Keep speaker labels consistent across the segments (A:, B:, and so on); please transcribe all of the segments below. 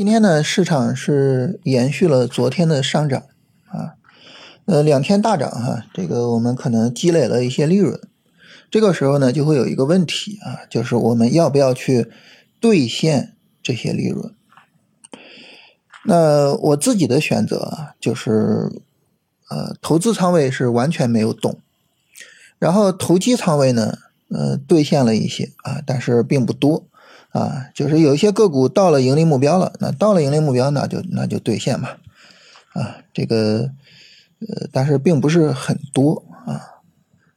A: 今天呢，市场是延续了昨天的上涨啊，呃，两天大涨哈，这个我们可能积累了一些利润，这个时候呢，就会有一个问题啊，就是我们要不要去兑现这些利润？那我自己的选择啊，就是呃，投资仓位是完全没有动，然后投机仓位呢，呃，兑现了一些啊，但是并不多。啊，就是有一些个股到了盈利目标了，那到了盈利目标，那就那就兑现嘛。啊，这个呃，但是并不是很多啊，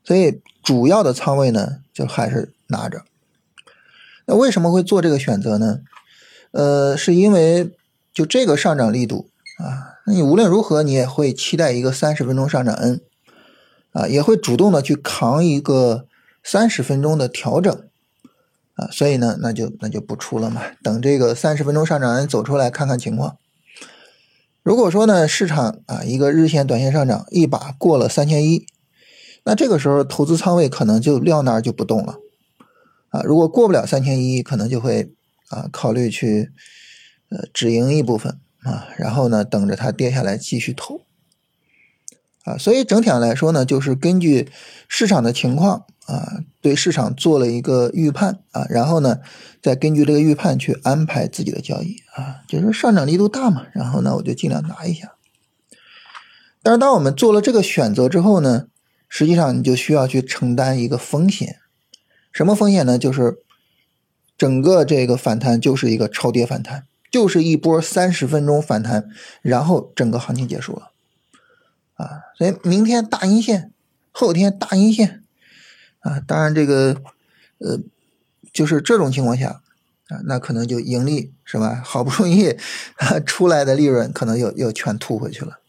A: 所以主要的仓位呢，就还是拿着。那为什么会做这个选择呢？呃，是因为就这个上涨力度啊，那你无论如何你也会期待一个三十分钟上涨 N，啊，也会主动的去扛一个三十分钟的调整。啊，所以呢，那就那就不出了嘛，等这个三十分钟上涨走出来看看情况。如果说呢，市场啊一个日线、短线上涨一把过了三千一，那这个时候投资仓位可能就撂那儿就不动了。啊，如果过不了三千一，可能就会啊考虑去呃止盈一部分啊，然后呢等着它跌下来继续投。啊，所以整体上来说呢，就是根据市场的情况。啊，对市场做了一个预判啊，然后呢，再根据这个预判去安排自己的交易啊，就是上涨力度大嘛，然后呢，我就尽量拿一下。但是当我们做了这个选择之后呢，实际上你就需要去承担一个风险，什么风险呢？就是整个这个反弹就是一个超跌反弹，就是一波三十分钟反弹，然后整个行情结束了啊。所以明天大阴线，后天大阴线。啊，当然这个，呃，就是这种情况下，啊，那可能就盈利是吧？好不容易啊 出来的利润，可能又又全吐回去了。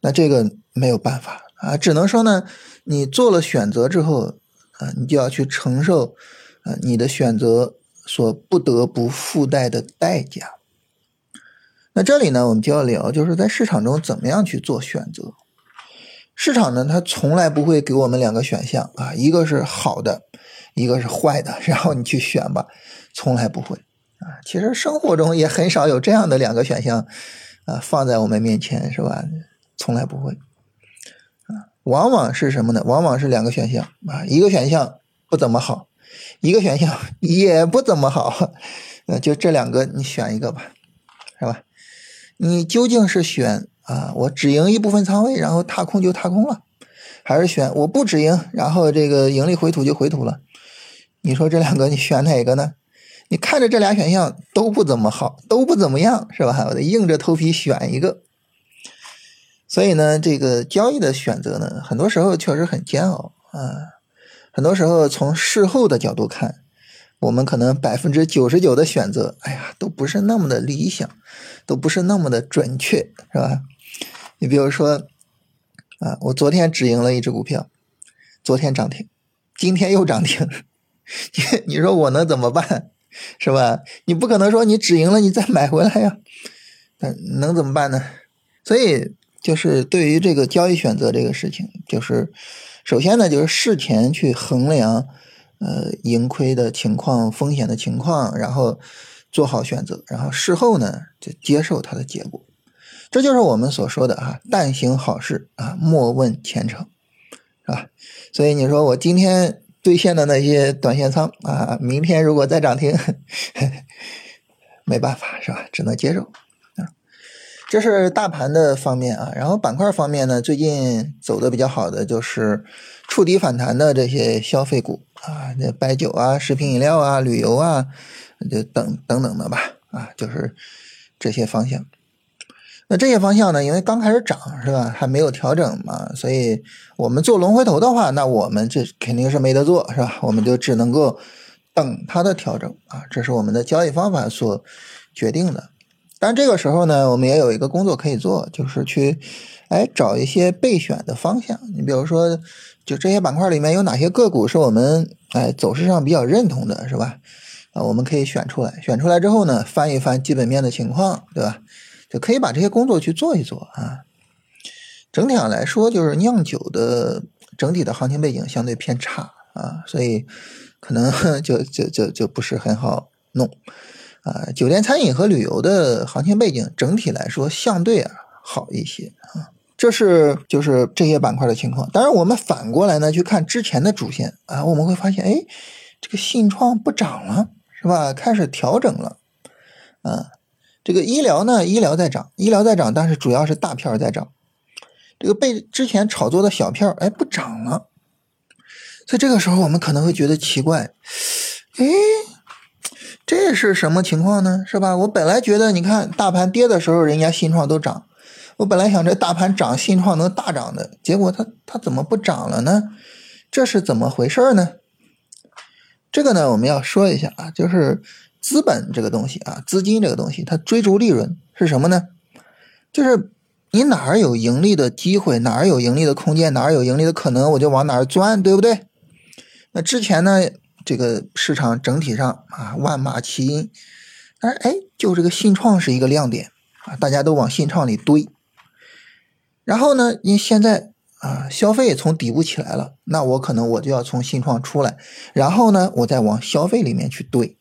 A: 那这个没有办法啊，只能说呢，你做了选择之后，啊，你就要去承受，啊，你的选择所不得不附带的代价。那这里呢，我们就要聊，就是在市场中怎么样去做选择。市场呢，它从来不会给我们两个选项啊，一个是好的，一个是坏的，然后你去选吧，从来不会啊。其实生活中也很少有这样的两个选项啊放在我们面前，是吧？从来不会啊，往往是什么呢？往往是两个选项啊，一个选项不怎么好，一个选项 也不怎么好，那就这两个你选一个吧，是吧？你究竟是选？啊，我止盈一部分仓位，然后踏空就踏空了，还是选我不止盈，然后这个盈利回吐就回吐了。你说这两个你选哪个呢？你看着这俩选项都不怎么好，都不怎么样，是吧？我得硬着头皮选一个。所以呢，这个交易的选择呢，很多时候确实很煎熬啊。很多时候从事后的角度看。我们可能百分之九十九的选择，哎呀，都不是那么的理想，都不是那么的准确，是吧？你比如说，啊，我昨天止盈了一只股票，昨天涨停，今天又涨停，你你说我能怎么办？是吧？你不可能说你止盈了你再买回来呀，那能怎么办呢？所以就是对于这个交易选择这个事情，就是首先呢，就是事前去衡量。呃，盈亏的情况、风险的情况，然后做好选择，然后事后呢就接受它的结果，这就是我们所说的啊，但行好事啊，莫问前程，是吧？所以你说我今天兑现的那些短线仓啊，明天如果再涨停，没办法是吧？只能接受啊。这是大盘的方面啊，然后板块方面呢，最近走的比较好的就是触底反弹的这些消费股。啊，那白酒啊、食品饮料啊、旅游啊，就等等等的吧。啊，就是这些方向。那这些方向呢，因为刚开始涨是吧，还没有调整嘛，所以我们做龙回头的话，那我们这肯定是没得做是吧？我们就只能够等它的调整啊，这是我们的交易方法所决定的。但这个时候呢，我们也有一个工作可以做，就是去哎找一些备选的方向。你比如说。就这些板块里面有哪些个股是我们哎走势上比较认同的，是吧？啊，我们可以选出来，选出来之后呢，翻一翻基本面的情况，对吧？就可以把这些工作去做一做啊。整体上来说，就是酿酒的整体的行情背景相对偏差啊，所以可能 就就就就不是很好弄啊，酒店、餐饮和旅游的行情背景整体来说相对啊好一些啊。这是就是这些板块的情况。当然，我们反过来呢去看之前的主线啊，我们会发现，哎，这个信创不涨了，是吧？开始调整了，啊，这个医疗呢，医疗在涨，医疗在涨，但是主要是大票在涨。这个被之前炒作的小票哎，不涨了。所以这个时候我们可能会觉得奇怪，哎，这是什么情况呢？是吧？我本来觉得，你看大盘跌的时候，人家信创都涨。我本来想这大盘涨，信创能大涨的，结果它它怎么不涨了呢？这是怎么回事呢？这个呢，我们要说一下啊，就是资本这个东西啊，资金这个东西，它追逐利润是什么呢？就是你哪儿有盈利的机会，哪儿有盈利的空间，哪儿有盈利的可能，我就往哪儿钻，对不对？那之前呢，这个市场整体上啊，万马齐喑，但是哎，就这个信创是一个亮点啊，大家都往信创里堆。然后呢？因现在啊，消费从底部起来了，那我可能我就要从信创出来，然后呢，我再往消费里面去堆，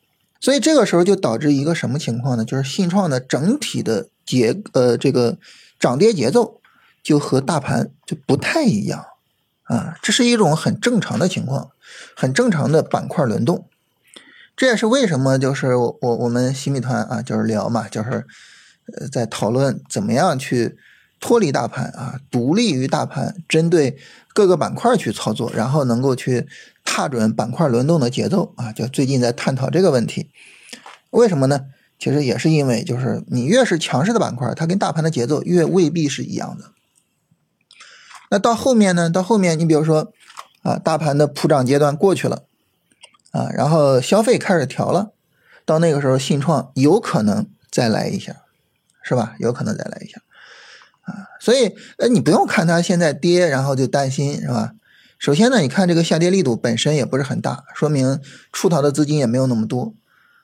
A: 所以这个时候就导致一个什么情况呢？就是信创的整体的节呃这个涨跌节奏就和大盘就不太一样啊，这是一种很正常的情况，很正常的板块轮动。这也是为什么就是我我我们新米团啊，就是聊嘛，就是呃在讨论怎么样去。脱离大盘啊，独立于大盘，针对各个板块去操作，然后能够去踏准板块轮动的节奏啊。就最近在探讨这个问题，为什么呢？其实也是因为，就是你越是强势的板块，它跟大盘的节奏越未必是一样的。那到后面呢？到后面，你比如说啊，大盘的普涨阶段过去了啊，然后消费开始调了，到那个时候，信创有可能再来一下，是吧？有可能再来一下。啊，所以，呃，你不用看它现在跌，然后就担心，是吧？首先呢，你看这个下跌力度本身也不是很大，说明出逃的资金也没有那么多，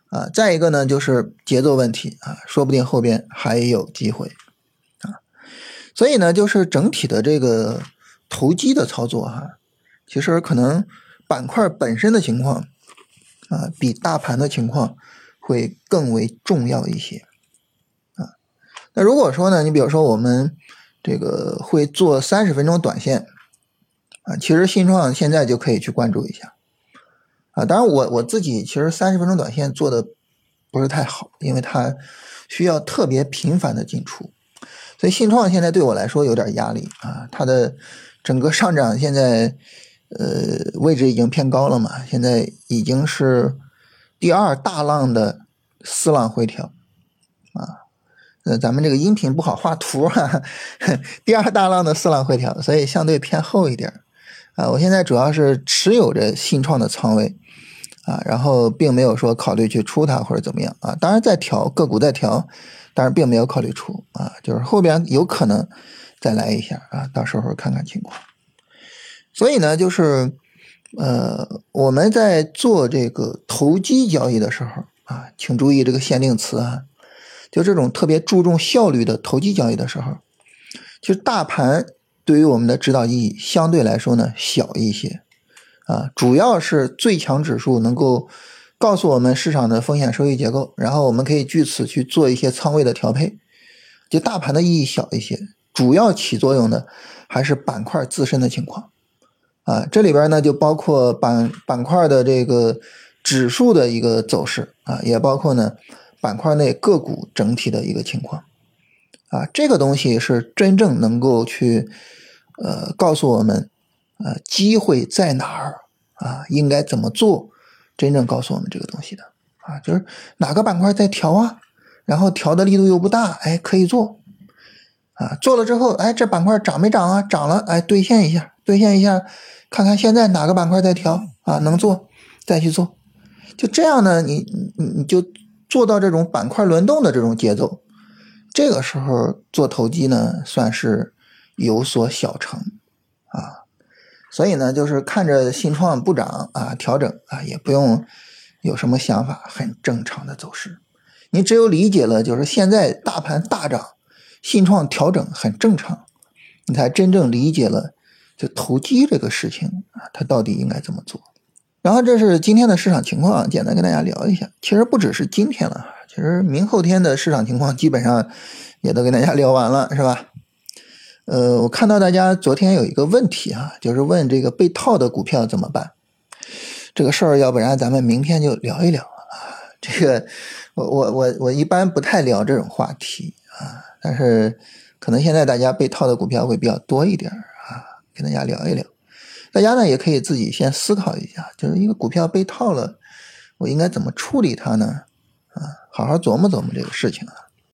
A: 啊。再一个呢，就是节奏问题啊，说不定后边还有机会，啊。所以呢，就是整体的这个投机的操作哈，其实可能板块本身的情况啊，比大盘的情况会更为重要一些。那如果说呢，你比如说我们这个会做三十分钟短线啊，其实信创现在就可以去关注一下啊。当然，我我自己其实三十分钟短线做的不是太好，因为它需要特别频繁的进出，所以信创现在对我来说有点压力啊。它的整个上涨现在呃位置已经偏高了嘛，现在已经是第二大浪的四浪回调啊。呃，咱们这个音频不好画图哈，第二大浪的四浪回调，所以相对偏厚一点啊。我现在主要是持有着信创的仓位啊，然后并没有说考虑去出它或者怎么样啊。当然在调个股在调，但是并没有考虑出啊，就是后边有可能再来一下啊，到时候看看情况。所以呢，就是呃，我们在做这个投机交易的时候啊，请注意这个限定词啊。就这种特别注重效率的投机交易的时候，其实大盘对于我们的指导意义相对来说呢小一些，啊，主要是最强指数能够告诉我们市场的风险收益结构，然后我们可以据此去做一些仓位的调配。就大盘的意义小一些，主要起作用的还是板块自身的情况，啊，这里边呢就包括板板块的这个指数的一个走势啊，也包括呢。板块内个股整体的一个情况，啊，这个东西是真正能够去，呃，告诉我们，呃，机会在哪儿啊，应该怎么做，真正告诉我们这个东西的，啊，就是哪个板块在调啊，然后调的力度又不大，哎，可以做，啊，做了之后，哎，这板块涨没涨啊？涨了，哎，兑现一下，兑现一下，看看现在哪个板块在调啊，能做再去做，就这样呢，你你你就。做到这种板块轮动的这种节奏，这个时候做投机呢，算是有所小成啊。所以呢，就是看着新创不涨啊，调整啊，也不用有什么想法，很正常的走势。你只有理解了，就是现在大盘大涨，新创调整很正常，你才真正理解了就投机这个事情啊，它到底应该怎么做。然后这是今天的市场情况，简单跟大家聊一下。其实不只是今天了，其实明后天的市场情况基本上也都跟大家聊完了，是吧？呃，我看到大家昨天有一个问题啊，就是问这个被套的股票怎么办？这个事儿，要不然咱们明天就聊一聊啊。这个，我我我我一般不太聊这种话题啊，但是可能现在大家被套的股票会比较多一点啊，跟大家聊一聊。大家呢也可以自己先思考一下，就是一个股票被套了，我应该怎么处理它呢？啊，好好琢磨琢磨这个事情啊。